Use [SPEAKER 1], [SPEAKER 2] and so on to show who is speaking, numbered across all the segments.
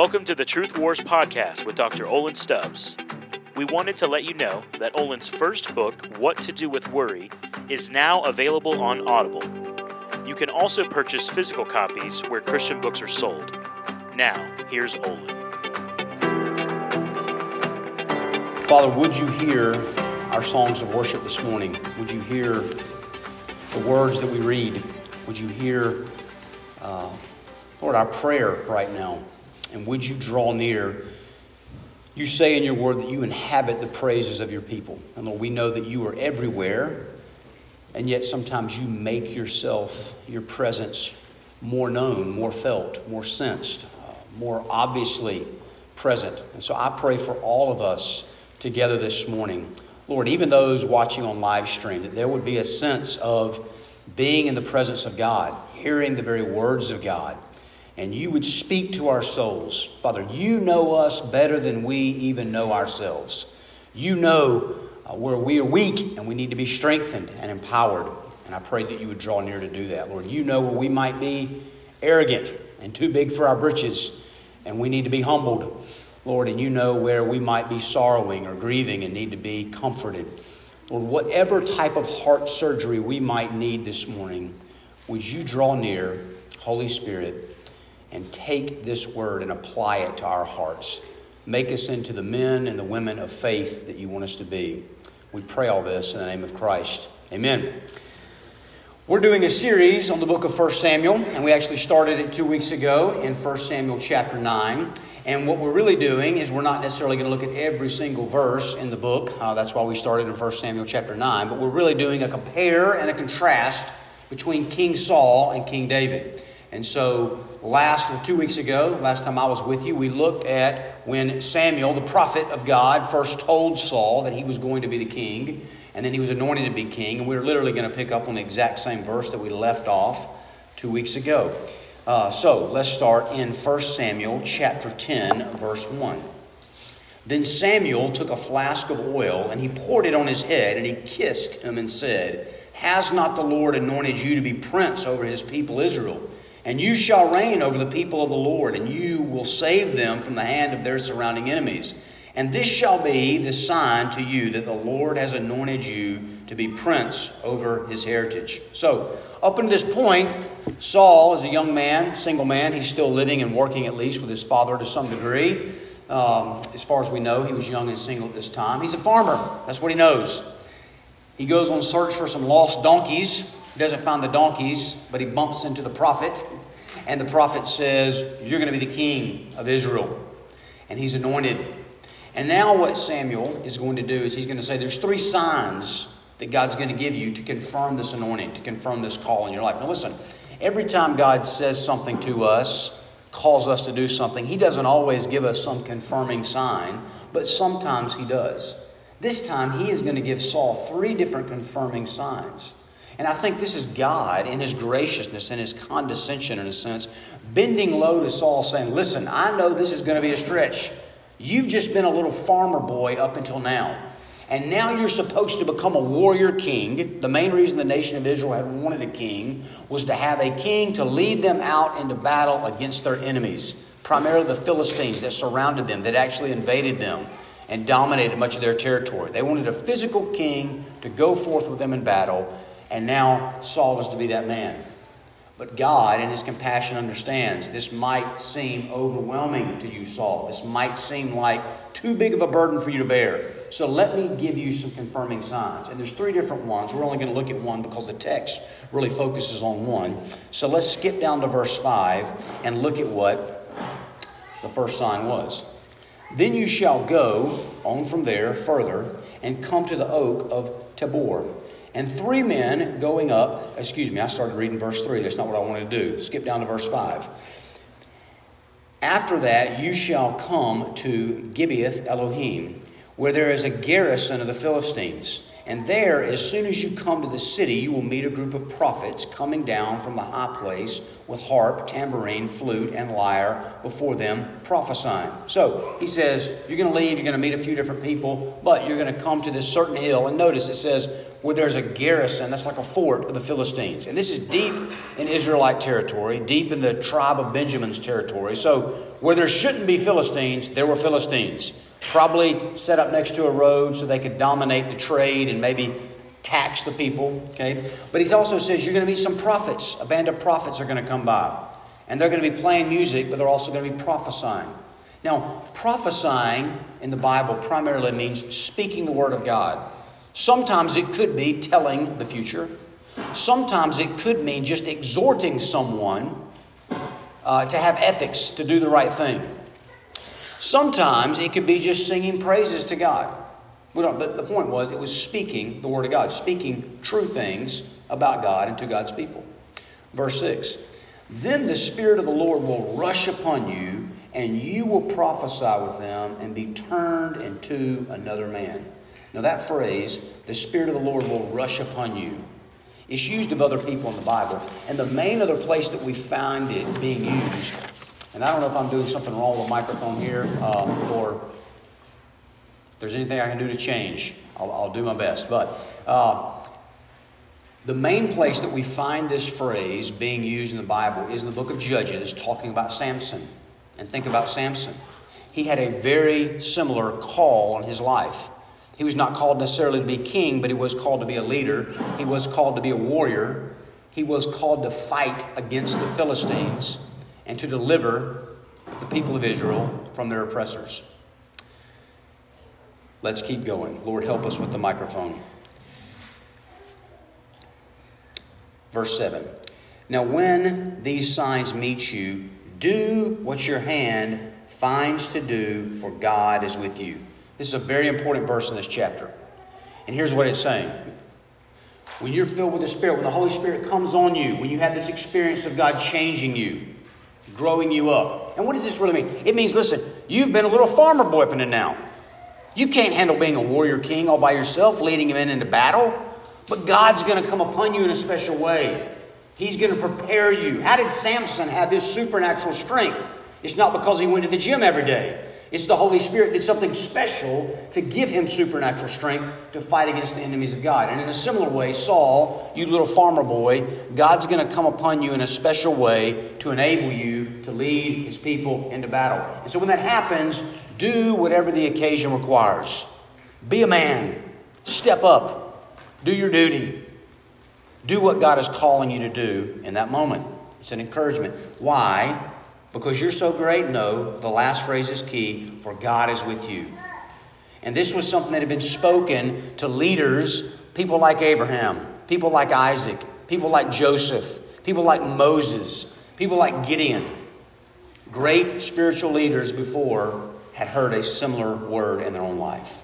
[SPEAKER 1] Welcome to the Truth Wars podcast with Dr. Olin Stubbs. We wanted to let you know that Olin's first book, What to Do with Worry, is now available on Audible. You can also purchase physical copies where Christian books are sold. Now, here's Olin.
[SPEAKER 2] Father, would you hear our songs of worship this morning? Would you hear the words that we read? Would you hear, uh, Lord, our prayer right now? And would you draw near? You say in your word that you inhabit the praises of your people. And Lord, we know that you are everywhere, and yet sometimes you make yourself, your presence, more known, more felt, more sensed, uh, more obviously present. And so I pray for all of us together this morning. Lord, even those watching on live stream, that there would be a sense of being in the presence of God, hearing the very words of God and you would speak to our souls. Father, you know us better than we even know ourselves. You know uh, where we are weak and we need to be strengthened and empowered. And I pray that you would draw near to do that. Lord, you know where we might be arrogant and too big for our britches and we need to be humbled. Lord, and you know where we might be sorrowing or grieving and need to be comforted. Lord, whatever type of heart surgery we might need this morning, would you draw near, Holy Spirit, and take this word and apply it to our hearts. Make us into the men and the women of faith that you want us to be. We pray all this in the name of Christ. Amen. We're doing a series on the book of 1 Samuel, and we actually started it two weeks ago in 1 Samuel chapter 9. And what we're really doing is we're not necessarily going to look at every single verse in the book. Uh, that's why we started in 1 Samuel chapter 9. But we're really doing a compare and a contrast between King Saul and King David. And so, last two weeks ago, last time I was with you, we looked at when Samuel, the prophet of God, first told Saul that he was going to be the king, and then he was anointed to be king. And we're literally going to pick up on the exact same verse that we left off two weeks ago. Uh, so, let's start in 1 Samuel chapter 10, verse 1. Then Samuel took a flask of oil, and he poured it on his head, and he kissed him and said, Has not the Lord anointed you to be prince over his people Israel? And you shall reign over the people of the Lord, and you will save them from the hand of their surrounding enemies. And this shall be the sign to you that the Lord has anointed you to be prince over his heritage. So, up until this point, Saul is a young man, single man. He's still living and working at least with his father to some degree. Um, as far as we know, he was young and single at this time. He's a farmer, that's what he knows. He goes on search for some lost donkeys He doesn't find the donkeys, but he bumps into the prophet. And the prophet says, You're going to be the king of Israel. And he's anointed. And now, what Samuel is going to do is he's going to say, There's three signs that God's going to give you to confirm this anointing, to confirm this call in your life. Now, listen, every time God says something to us, calls us to do something, He doesn't always give us some confirming sign, but sometimes He does. This time, He is going to give Saul three different confirming signs. And I think this is God in His graciousness and His condescension, in a sense, bending low to Saul, saying, Listen, I know this is going to be a stretch. You've just been a little farmer boy up until now. And now you're supposed to become a warrior king. The main reason the nation of Israel had wanted a king was to have a king to lead them out into battle against their enemies, primarily the Philistines that surrounded them, that actually invaded them and dominated much of their territory. They wanted a physical king to go forth with them in battle and now Saul is to be that man. But God, in His compassion, understands this might seem overwhelming to you, Saul. This might seem like too big of a burden for you to bear. So let me give you some confirming signs. And there's three different ones. We're only going to look at one because the text really focuses on one. So let's skip down to verse 5 and look at what the first sign was. Then you shall go on from there further and come to the oak of Tabor and three men going up, excuse me, I started reading verse 3. That's not what I wanted to do. Skip down to verse 5. After that, you shall come to Gibeath Elohim, where there is a garrison of the Philistines. And there, as soon as you come to the city, you will meet a group of prophets coming down from the high place with harp, tambourine, flute, and lyre before them, prophesying. So he says, You're going to leave, you're going to meet a few different people, but you're going to come to this certain hill. And notice it says, where there's a garrison that's like a fort of the Philistines. And this is deep in Israelite territory, deep in the tribe of Benjamin's territory. So, where there shouldn't be Philistines, there were Philistines. Probably set up next to a road so they could dominate the trade and maybe tax the people. Okay? But he also says you're going to meet some prophets. A band of prophets are going to come by. And they're going to be playing music, but they're also going to be prophesying. Now, prophesying in the Bible primarily means speaking the Word of God. Sometimes it could be telling the future. Sometimes it could mean just exhorting someone uh, to have ethics, to do the right thing. Sometimes it could be just singing praises to God. We don't, but the point was, it was speaking the Word of God, speaking true things about God and to God's people. Verse 6 Then the Spirit of the Lord will rush upon you and you will prophesy with them and be turned into another man. Now, that phrase, the Spirit of the Lord will rush upon you, is used of other people in the Bible. And the main other place that we find it being used, and I don't know if I'm doing something wrong with the microphone here, uh, or if there's anything I can do to change, I'll, I'll do my best. But uh, the main place that we find this phrase being used in the Bible is in the book of Judges, talking about Samson and think about Samson. He had a very similar call on his life. He was not called necessarily to be king, but he was called to be a leader. He was called to be a warrior. He was called to fight against the Philistines and to deliver the people of Israel from their oppressors. Let's keep going. Lord, help us with the microphone. Verse 7. Now, when these signs meet you, do what your hand finds to do, for God is with you. This is a very important verse in this chapter. And here's what it's saying. When you're filled with the Spirit, when the Holy Spirit comes on you, when you have this experience of God changing you, growing you up. And what does this really mean? It means, listen, you've been a little farmer boy up until now. You can't handle being a warrior king all by yourself, leading him in into battle. But God's going to come upon you in a special way. He's going to prepare you. How did Samson have his supernatural strength? It's not because he went to the gym every day. It's the Holy Spirit did something special to give him supernatural strength to fight against the enemies of God. And in a similar way, Saul, you little farmer boy, God's going to come upon you in a special way to enable you to lead his people into battle. And so when that happens, do whatever the occasion requires. Be a man. Step up. Do your duty. Do what God is calling you to do in that moment. It's an encouragement. Why? Because you're so great? No. The last phrase is key for God is with you. And this was something that had been spoken to leaders, people like Abraham, people like Isaac, people like Joseph, people like Moses, people like Gideon. Great spiritual leaders before had heard a similar word in their own life.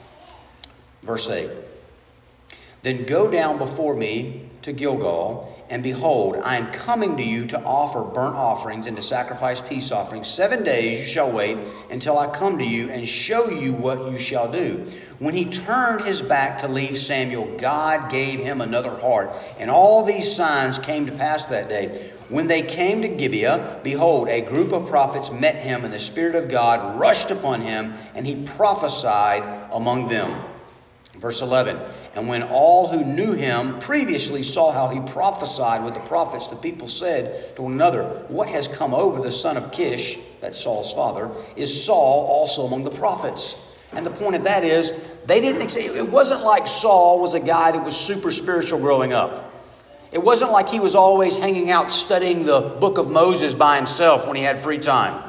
[SPEAKER 2] Verse 8 Then go down before me to Gilgal, and behold, I am coming to you to offer burnt offerings and to sacrifice peace offerings. Seven days you shall wait until I come to you and show you what you shall do. When he turned his back to leave Samuel, God gave him another heart. And all these signs came to pass that day. When they came to Gibeah, behold, a group of prophets met him, and the Spirit of God rushed upon him, and he prophesied among them. Verse 11 And when all who knew him previously saw how he prophesied with the prophets, the people said to one another, What has come over the son of Kish, that's Saul's father, is Saul also among the prophets? And the point of that is, they didn't, it wasn't like Saul was a guy that was super spiritual growing up. It wasn't like he was always hanging out studying the book of Moses by himself when he had free time.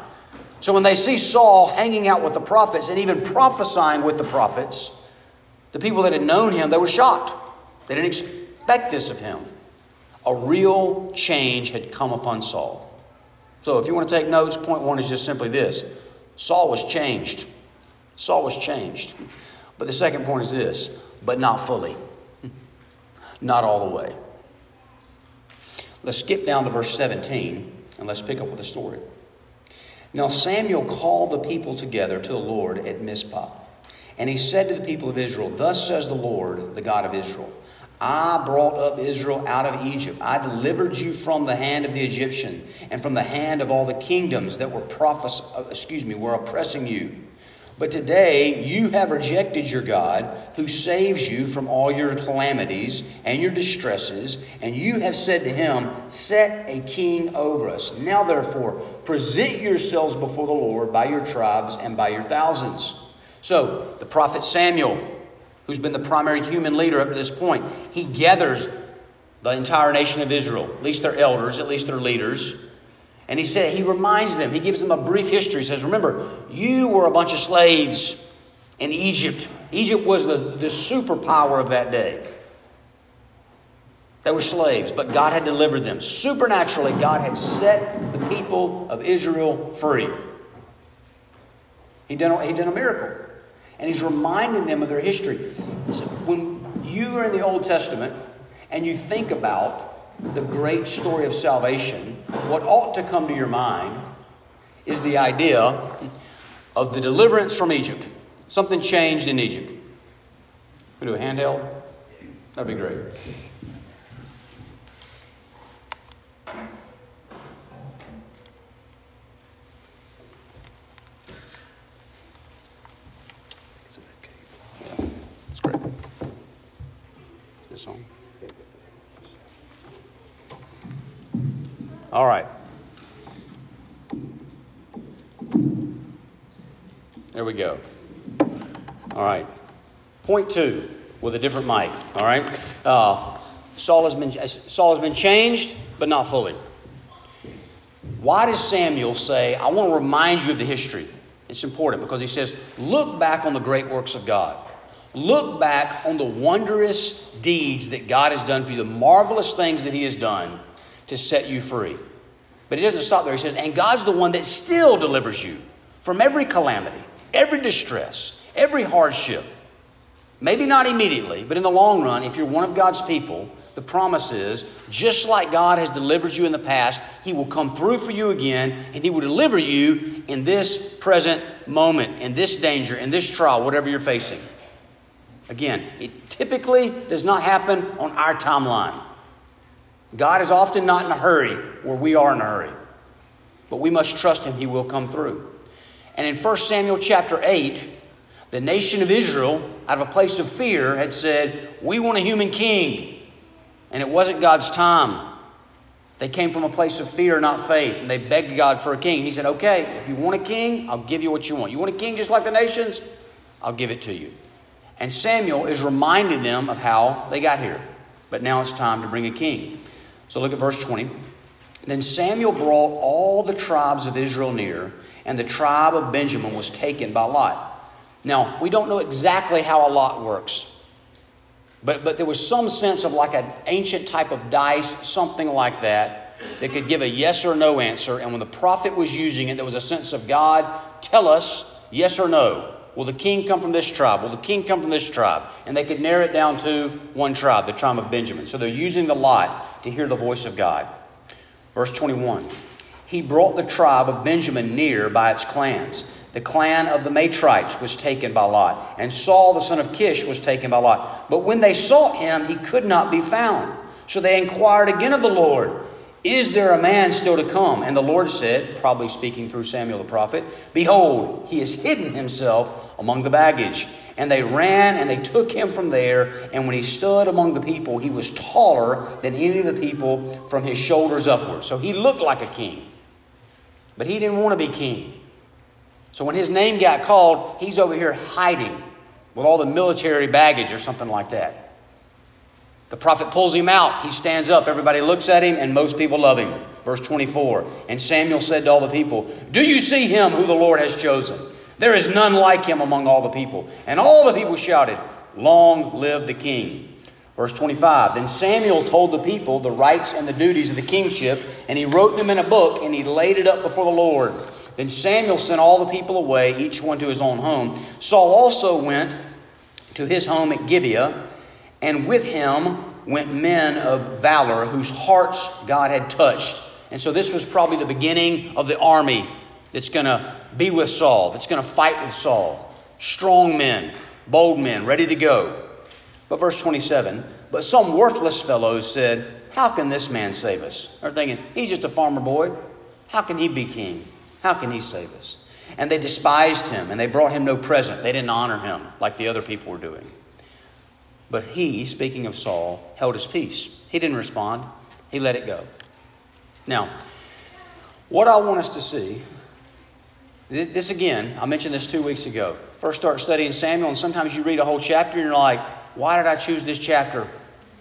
[SPEAKER 2] So when they see Saul hanging out with the prophets and even prophesying with the prophets, the people that had known him, they were shocked. They didn't expect this of him. A real change had come upon Saul. So if you want to take notes, point one is just simply this Saul was changed. Saul was changed. But the second point is this, but not fully. Not all the way. Let's skip down to verse 17 and let's pick up with the story. Now Samuel called the people together to the Lord at Mizpah. And he said to the people of Israel, Thus says the Lord, the God of Israel I brought up Israel out of Egypt. I delivered you from the hand of the Egyptian and from the hand of all the kingdoms that were prophes- uh, excuse me, were oppressing you. But today you have rejected your God, who saves you from all your calamities and your distresses, and you have said to him, Set a king over us. Now, therefore, present yourselves before the Lord by your tribes and by your thousands. So, the prophet Samuel, who's been the primary human leader up to this point, he gathers the entire nation of Israel, at least their elders, at least their leaders and he said, he reminds them, he gives them a brief history. He says, Remember, you were a bunch of slaves in Egypt. Egypt was the, the superpower of that day. They were slaves, but God had delivered them. Supernaturally, God had set the people of Israel free. He a, he did a miracle. And he's reminding them of their history. So when you are in the Old Testament and you think about the great story of salvation, what ought to come to your mind is the idea of the deliverance from Egypt. Something changed in Egypt. We do a handheld? That'd be great. All right. There we go. All right. Point two with a different mic. All right. Uh, Saul has been Saul has been changed, but not fully. Why does Samuel say, "I want to remind you of the history"? It's important because he says, "Look back on the great works of God. Look back on the wondrous deeds that God has done for you, the marvelous things that He has done." To set you free. But he doesn't stop there. He says, And God's the one that still delivers you from every calamity, every distress, every hardship. Maybe not immediately, but in the long run, if you're one of God's people, the promise is just like God has delivered you in the past, He will come through for you again, and He will deliver you in this present moment, in this danger, in this trial, whatever you're facing. Again, it typically does not happen on our timeline. God is often not in a hurry where we are in a hurry, but we must trust Him, He will come through. And in 1 Samuel chapter 8, the nation of Israel, out of a place of fear, had said, We want a human king. And it wasn't God's time. They came from a place of fear, not faith, and they begged God for a king. He said, Okay, if you want a king, I'll give you what you want. You want a king just like the nations? I'll give it to you. And Samuel is reminding them of how they got here. But now it's time to bring a king. So look at verse 20. Then Samuel brought all the tribes of Israel near, and the tribe of Benjamin was taken by Lot. Now, we don't know exactly how a lot works, but, but there was some sense of like an ancient type of dice, something like that, that could give a yes or no answer. And when the prophet was using it, there was a sense of God, tell us yes or no. Will the king come from this tribe? Will the king come from this tribe? And they could narrow it down to one tribe, the tribe of Benjamin. So they're using the lot to hear the voice of God. Verse 21 He brought the tribe of Benjamin near by its clans. The clan of the Matrites was taken by Lot, and Saul the son of Kish was taken by Lot. But when they sought him, he could not be found. So they inquired again of the Lord. Is there a man still to come? And the Lord said, probably speaking through Samuel the prophet, Behold, he has hidden himself among the baggage. And they ran and they took him from there. And when he stood among the people, he was taller than any of the people from his shoulders upward. So he looked like a king. But he didn't want to be king. So when his name got called, he's over here hiding with all the military baggage or something like that. The prophet pulls him out. He stands up. Everybody looks at him, and most people love him. Verse 24 And Samuel said to all the people, Do you see him who the Lord has chosen? There is none like him among all the people. And all the people shouted, Long live the king. Verse 25 Then Samuel told the people the rights and the duties of the kingship, and he wrote them in a book, and he laid it up before the Lord. Then Samuel sent all the people away, each one to his own home. Saul also went to his home at Gibeah and with him went men of valor whose hearts God had touched. And so this was probably the beginning of the army that's going to be with Saul, that's going to fight with Saul. Strong men, bold men, ready to go. But verse 27 But some worthless fellows said, How can this man save us? They're thinking, He's just a farmer boy. How can he be king? How can he save us? And they despised him, and they brought him no present. They didn't honor him like the other people were doing. But he, speaking of Saul, held his peace. He didn't respond, he let it go. Now, what I want us to see, this again, I mentioned this two weeks ago. First start studying Samuel, and sometimes you read a whole chapter and you're like, why did I choose this chapter?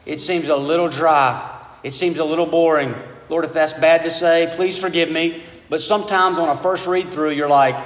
[SPEAKER 2] It seems a little dry. It seems a little boring. Lord, if that's bad to say, please forgive me. But sometimes on a first read through, you're like,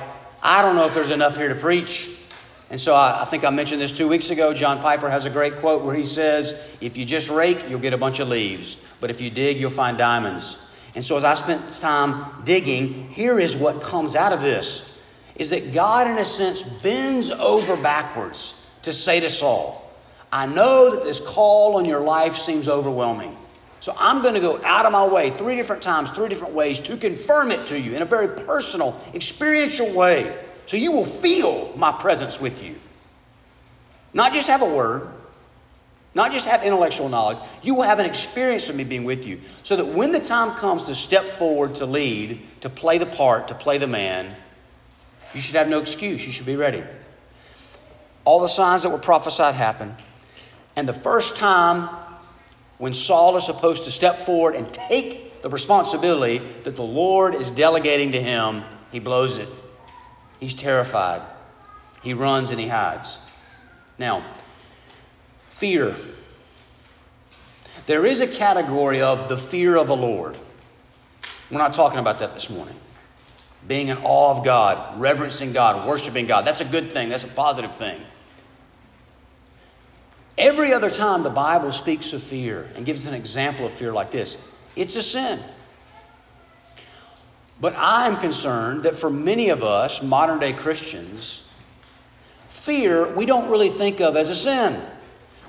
[SPEAKER 2] I don't know if there's enough here to preach. And so I, I, think I mentioned this two weeks ago. John Piper has a great quote where he says, If you just rake, you'll get a bunch of leaves. But if you dig, you'll find diamonds. And so as I spent time digging, here is what comes out of this is that God, in a sense, bends over backwards to say to Saul, I know that this call on your life seems overwhelming. So I'm going to go out of my way three different times, three different ways to confirm it to you in a very personal, experiential way. So you will feel my presence with you. Not just have a word, not just have intellectual knowledge, you will have an experience of me being with you. So that when the time comes to step forward, to lead, to play the part, to play the man, you should have no excuse. You should be ready. All the signs that were prophesied happened. And the first time when Saul is supposed to step forward and take the responsibility that the Lord is delegating to him, he blows it. He's terrified. He runs and he hides. Now, fear. There is a category of the fear of the Lord. We're not talking about that this morning. Being in awe of God, reverencing God, worshiping God. That's a good thing, that's a positive thing. Every other time the Bible speaks of fear and gives an example of fear like this, it's a sin. But I'm concerned that for many of us, modern day Christians, fear we don't really think of as a sin.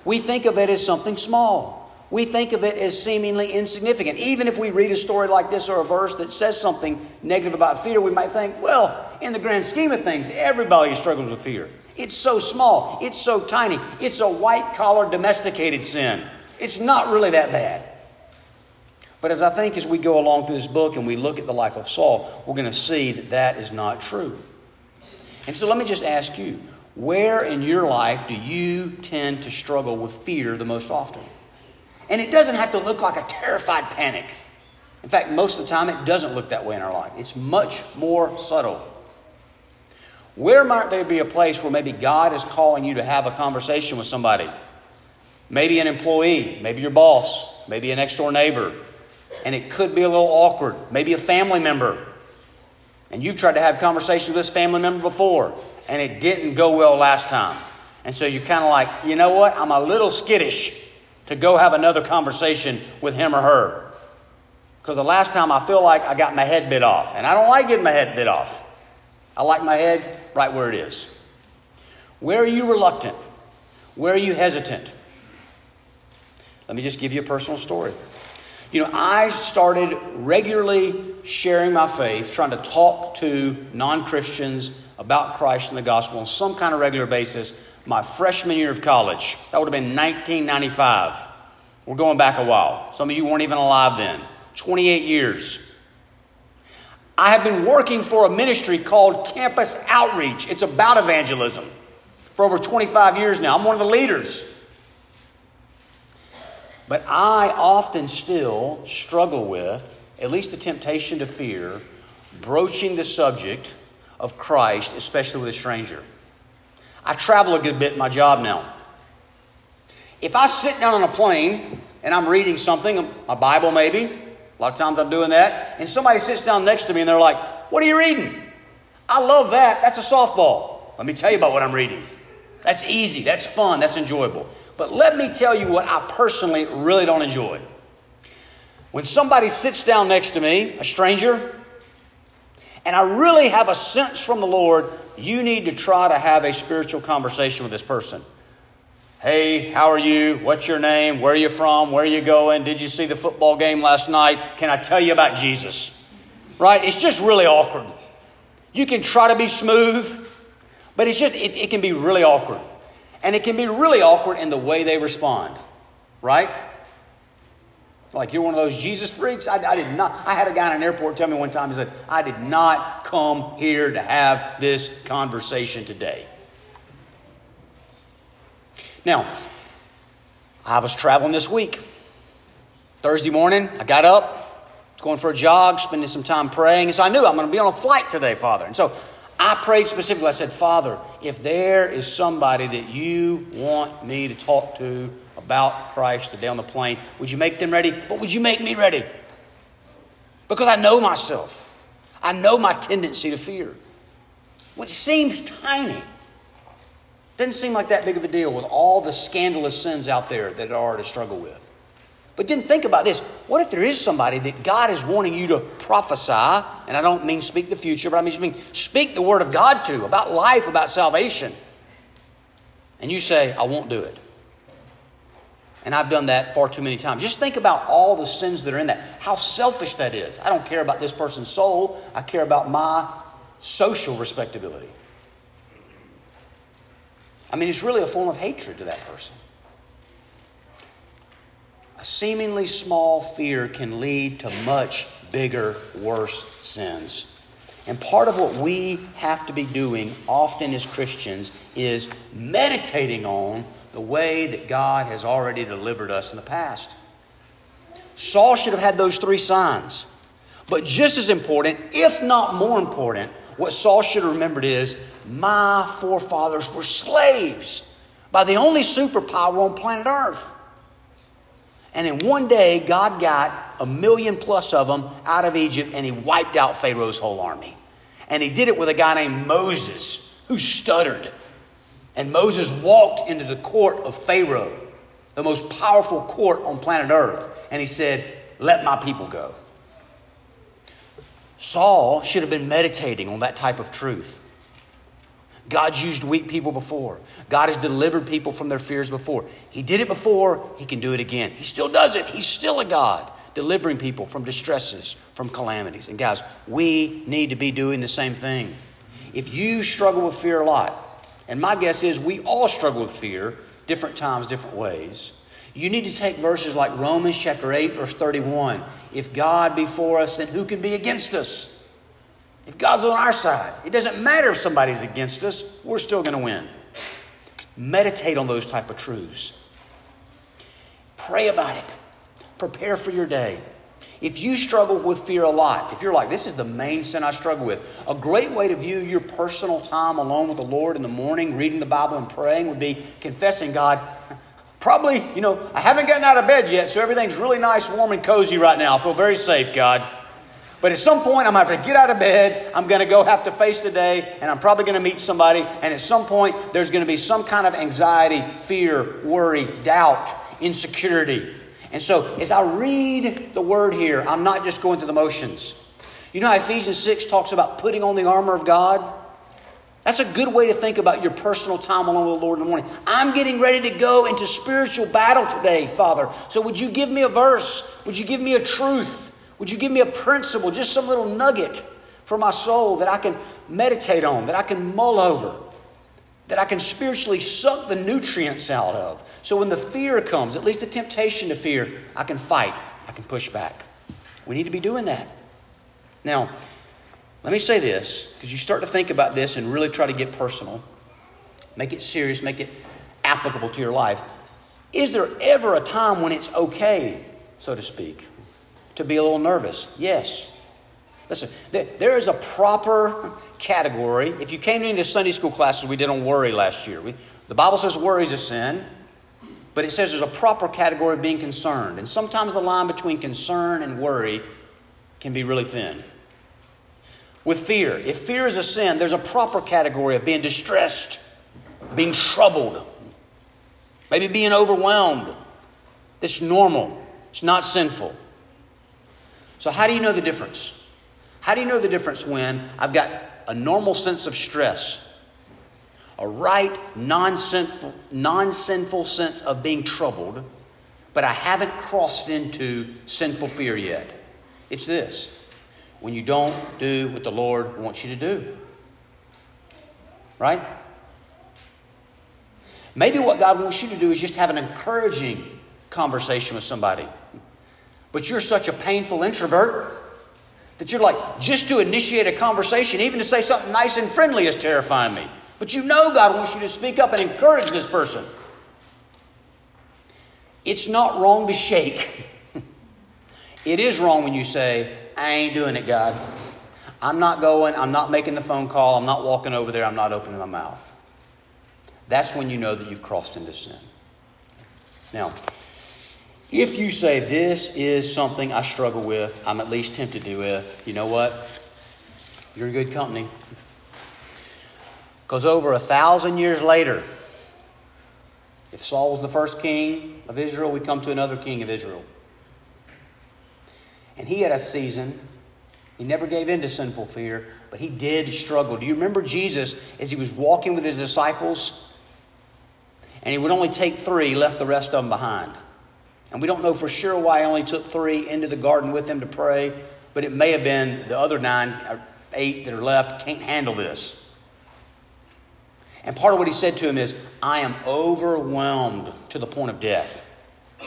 [SPEAKER 2] We think of it as something small. We think of it as seemingly insignificant. Even if we read a story like this or a verse that says something negative about fear, we might think, well, in the grand scheme of things, everybody struggles with fear. It's so small, it's so tiny, it's a white collar domesticated sin. It's not really that bad. But as I think as we go along through this book and we look at the life of Saul, we're going to see that that is not true. And so let me just ask you where in your life do you tend to struggle with fear the most often? And it doesn't have to look like a terrified panic. In fact, most of the time it doesn't look that way in our life. It's much more subtle. Where might there be a place where maybe God is calling you to have a conversation with somebody? Maybe an employee, maybe your boss, maybe a next door neighbor. And it could be a little awkward. Maybe a family member. And you've tried to have conversations with this family member before, and it didn't go well last time. And so you're kind of like, you know what? I'm a little skittish to go have another conversation with him or her. Because the last time I feel like I got my head bit off. And I don't like getting my head bit off. I like my head right where it is. Where are you reluctant? Where are you hesitant? Let me just give you a personal story. You know, I started regularly sharing my faith, trying to talk to non Christians about Christ and the gospel on some kind of regular basis my freshman year of college. That would have been 1995. We're going back a while. Some of you weren't even alive then. 28 years. I have been working for a ministry called Campus Outreach. It's about evangelism for over 25 years now. I'm one of the leaders. But I often still struggle with, at least the temptation to fear, broaching the subject of Christ, especially with a stranger. I travel a good bit in my job now. If I sit down on a plane and I'm reading something, a Bible maybe, a lot of times I'm doing that. And somebody sits down next to me and they're like, What are you reading? I love that. That's a softball. Let me tell you about what I'm reading. That's easy. That's fun. That's enjoyable. But let me tell you what I personally really don't enjoy. When somebody sits down next to me, a stranger, and I really have a sense from the Lord, you need to try to have a spiritual conversation with this person. Hey, how are you? What's your name? Where are you from? Where are you going? Did you see the football game last night? Can I tell you about Jesus? Right? It's just really awkward. You can try to be smooth, but it's just, it, it can be really awkward. And it can be really awkward in the way they respond. Right? Like you're one of those Jesus freaks? I, I, did not. I had a guy in an airport tell me one time, he said, I did not come here to have this conversation today. Now, I was traveling this week. Thursday morning, I got up, was going for a jog, spending some time praying. And so I knew I'm going to be on a flight today, Father. And so I prayed specifically. I said, Father, if there is somebody that you want me to talk to about Christ today on the plane, would you make them ready? But would you make me ready? Because I know myself. I know my tendency to fear, which seems tiny. Doesn't seem like that big of a deal with all the scandalous sins out there that are to struggle with. But then think about this. What if there is somebody that God is wanting you to prophesy, and I don't mean speak the future, but I mean speak the word of God to about life, about salvation. And you say, I won't do it. And I've done that far too many times. Just think about all the sins that are in that. How selfish that is. I don't care about this person's soul, I care about my social respectability. I mean, it's really a form of hatred to that person. A seemingly small fear can lead to much bigger, worse sins. And part of what we have to be doing often as Christians is meditating on the way that God has already delivered us in the past. Saul should have had those three signs. But just as important, if not more important, what Saul should have remembered is my forefathers were slaves by the only superpower on planet Earth. And in one day, God got a million plus of them out of Egypt and he wiped out Pharaoh's whole army. And he did it with a guy named Moses who stuttered. And Moses walked into the court of Pharaoh, the most powerful court on planet Earth, and he said, Let my people go. Saul should have been meditating on that type of truth. God's used weak people before. God has delivered people from their fears before. He did it before, He can do it again. He still does it. He's still a God, delivering people from distresses, from calamities. And guys, we need to be doing the same thing. If you struggle with fear a lot, and my guess is we all struggle with fear, different times, different ways. You need to take verses like Romans chapter 8, verse 31. If God be for us, then who can be against us? If God's on our side, it doesn't matter if somebody's against us, we're still going to win. Meditate on those type of truths. Pray about it. Prepare for your day. If you struggle with fear a lot, if you're like, this is the main sin I struggle with, a great way to view your personal time alone with the Lord in the morning, reading the Bible and praying, would be confessing, God, probably, you know, I haven't gotten out of bed yet, so everything's really nice, warm, and cozy right now. I feel very safe, God. But at some point, I'm going to have to get out of bed. I'm going to go have to face the day, and I'm probably going to meet somebody. And at some point, there's going to be some kind of anxiety, fear, worry, doubt, insecurity. And so, as I read the word here, I'm not just going through the motions. You know how Ephesians 6 talks about putting on the armor of God? That's a good way to think about your personal time alone with the Lord in the morning. I'm getting ready to go into spiritual battle today, Father. So, would you give me a verse? Would you give me a truth? Would you give me a principle, just some little nugget for my soul that I can meditate on, that I can mull over, that I can spiritually suck the nutrients out of? So when the fear comes, at least the temptation to fear, I can fight, I can push back. We need to be doing that. Now, let me say this, because you start to think about this and really try to get personal, make it serious, make it applicable to your life. Is there ever a time when it's okay, so to speak, to be a little nervous? Yes. Listen, there is a proper category. If you came into Sunday school classes we did on worry last year, we, the Bible says worry is a sin, but it says there's a proper category of being concerned. And sometimes the line between concern and worry can be really thin. With fear, if fear is a sin, there's a proper category of being distressed, being troubled, maybe being overwhelmed. That's normal, it's not sinful. So, how do you know the difference? How do you know the difference when I've got a normal sense of stress, a right, non sinful, non sinful sense of being troubled, but I haven't crossed into sinful fear yet? It's this when you don't do what the Lord wants you to do. Right? Maybe what God wants you to do is just have an encouraging conversation with somebody. but you're such a painful introvert that you're like, just to initiate a conversation, even to say something nice and friendly, is terrifying me. But you know God wants you to speak up and encourage this person. It's not wrong to shake. it is wrong when you say, I ain't doing it, God. I'm not going, I'm not making the phone call, I'm not walking over there, I'm not opening my mouth. That's when you know that you've crossed into sin. Now, if you say, This is something I struggle with, I'm at least tempted to with, you know what? You're in good company. Because over a thousand years later, if Saul was the first king of Israel, we come to another king of Israel. And he had a season. He never gave in to sinful fear, but he did struggle. Do you remember Jesus as he was walking with his disciples? And he would only take three, left the rest of them behind. And we don't know for sure why he only took three into the garden with him to pray, but it may have been the other nine, uh, eight that are left can't handle this. And part of what he said to him is, I am overwhelmed to the point of death.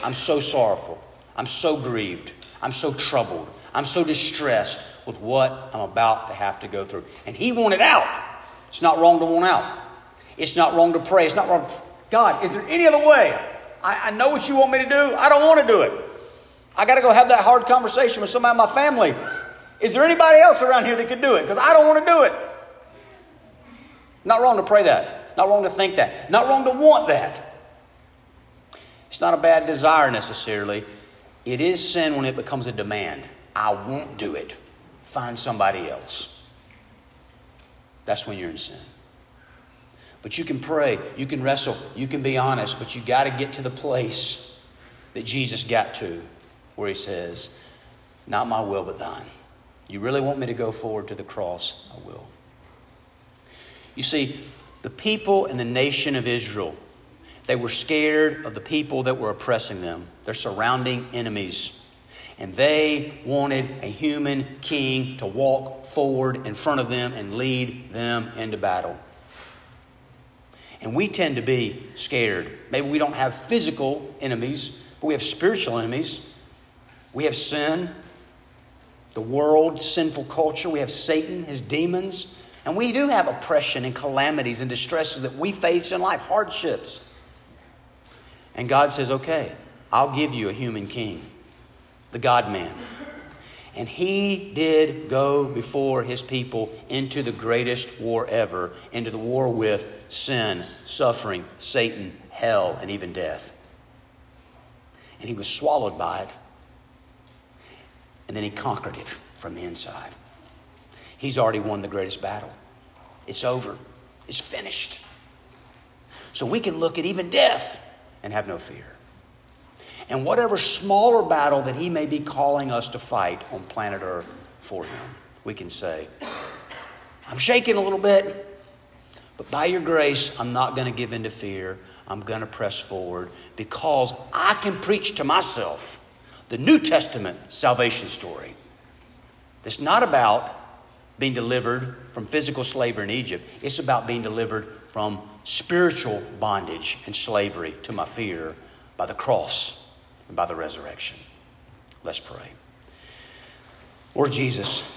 [SPEAKER 2] I'm so sorrowful. I'm so grieved. I'm so troubled. I'm so distressed with what I'm about to have to go through. And he wanted out. It's not wrong to want out. It's not wrong to pray. It's not wrong. God, is there any other way? I, I know what you want me to do. I don't want to do it. I got to go have that hard conversation with somebody in my family. Is there anybody else around here that could do it? Because I don't want to do it. Not wrong to pray that. Not wrong to think that. Not wrong to want that. It's not a bad desire necessarily. It is sin when it becomes a demand. I won't do it. Find somebody else. That's when you're in sin. But you can pray, you can wrestle, you can be honest, but you got to get to the place that Jesus got to where he says, Not my will, but thine. You really want me to go forward to the cross? I will. You see, the people and the nation of Israel, they were scared of the people that were oppressing them, their surrounding enemies. And they wanted a human king to walk forward in front of them and lead them into battle. And we tend to be scared. Maybe we don't have physical enemies, but we have spiritual enemies. We have sin, the world, sinful culture. We have Satan, his demons. And we do have oppression and calamities and distresses that we face in life, hardships. And God says, okay, I'll give you a human king, the God man. And he did go before his people into the greatest war ever, into the war with sin, suffering, Satan, hell, and even death. And he was swallowed by it. And then he conquered it from the inside. He's already won the greatest battle. It's over, it's finished. So we can look at even death and have no fear. And whatever smaller battle that He may be calling us to fight on planet Earth for Him, we can say, I'm shaking a little bit, but by your grace, I'm not going to give in to fear. I'm going to press forward because I can preach to myself the New Testament salvation story. It's not about being delivered from physical slavery in Egypt. It's about being delivered from spiritual bondage and slavery to my fear by the cross and by the resurrection. Let's pray. Lord Jesus,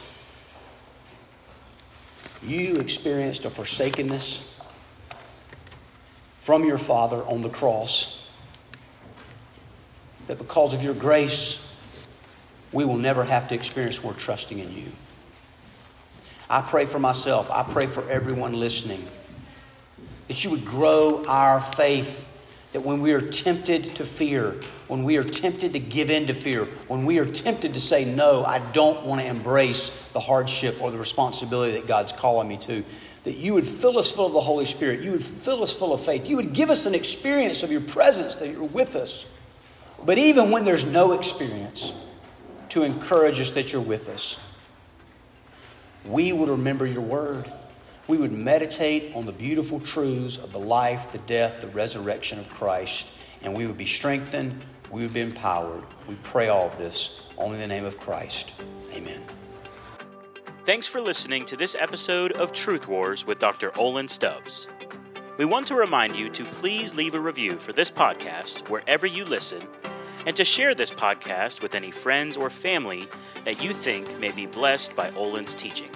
[SPEAKER 2] you experienced a forsakenness from your Father on the cross. That because of your grace, we will never have to experience more trusting in you. I pray for myself. I pray for everyone listening that you would grow our faith. That when we are tempted to fear, when we are tempted to give in to fear, when we are tempted to say, No, I don't want to embrace the hardship or the responsibility that God's calling me to, that you would fill us full of the Holy Spirit. You would fill us full of faith. You would give us an experience of your presence, that you're with us. But even when there's no experience, to encourage us that you're with us we would remember your word. We would meditate on the beautiful truths of the life, the death, the resurrection of Christ, and we would be strengthened, we would be empowered. We pray all of this only in the name of Christ. Amen.
[SPEAKER 1] Thanks for listening to this episode of Truth Wars with Dr. Olin Stubbs. We want to remind you to please leave a review for this podcast wherever you listen and to share this podcast with any friends or family that you think may be blessed by Olin's teaching.